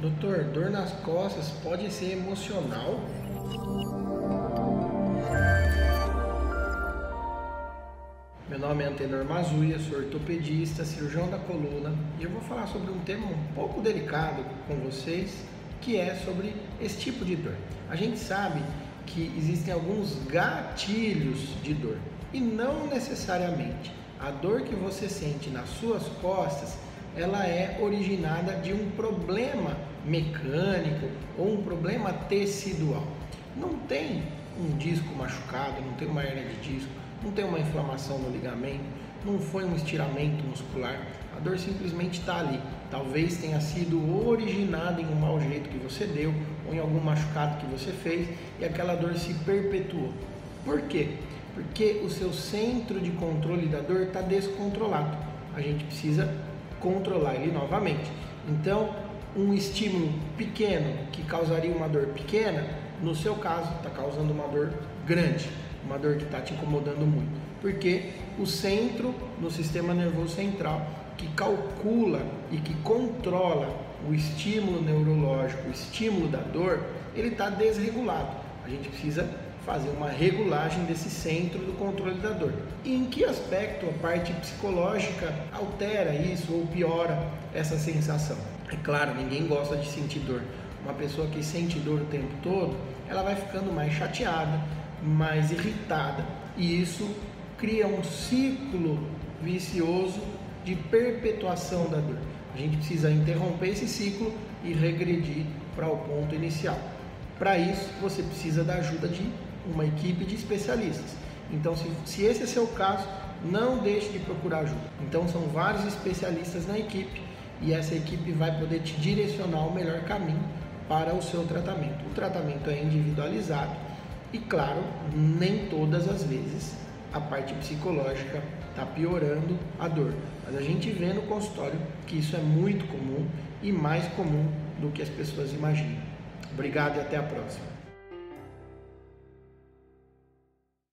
Doutor, dor nas costas pode ser emocional? Meu nome é Antenor Mazuia, sou ortopedista, cirurgião da coluna e eu vou falar sobre um tema um pouco delicado com vocês, que é sobre esse tipo de dor. A gente sabe que existem alguns gatilhos de dor e não necessariamente a dor que você sente nas suas costas ela é originada de um problema mecânico ou um problema tecidual. Não tem um disco machucado, não tem uma hernia de disco, não tem uma inflamação no ligamento, não foi um estiramento muscular. A dor simplesmente está ali. Talvez tenha sido originada em um mau jeito que você deu ou em algum machucado que você fez e aquela dor se perpetuou. Por quê? Porque o seu centro de controle da dor está descontrolado. A gente precisa controlar ele novamente. Então, um estímulo pequeno que causaria uma dor pequena, no seu caso, está causando uma dor grande, uma dor que está te incomodando muito. Porque o centro no sistema nervoso central que calcula e que controla o estímulo neurológico, o estímulo da dor, ele está desregulado. A gente precisa fazer uma regulagem desse centro do controle da dor. E em que aspecto a parte psicológica altera isso ou piora essa sensação? É claro, ninguém gosta de sentir dor. Uma pessoa que sente dor o tempo todo, ela vai ficando mais chateada, mais irritada, e isso cria um ciclo vicioso de perpetuação da dor. A gente precisa interromper esse ciclo e regredir para o ponto inicial. Para isso, você precisa da ajuda de uma equipe de especialistas. Então, se, se esse é seu caso, não deixe de procurar ajuda. Então, são vários especialistas na equipe e essa equipe vai poder te direcionar o melhor caminho para o seu tratamento. O tratamento é individualizado e, claro, nem todas as vezes a parte psicológica está piorando a dor. Mas a gente vê no consultório que isso é muito comum e mais comum do que as pessoas imaginam. Obrigado e até a próxima.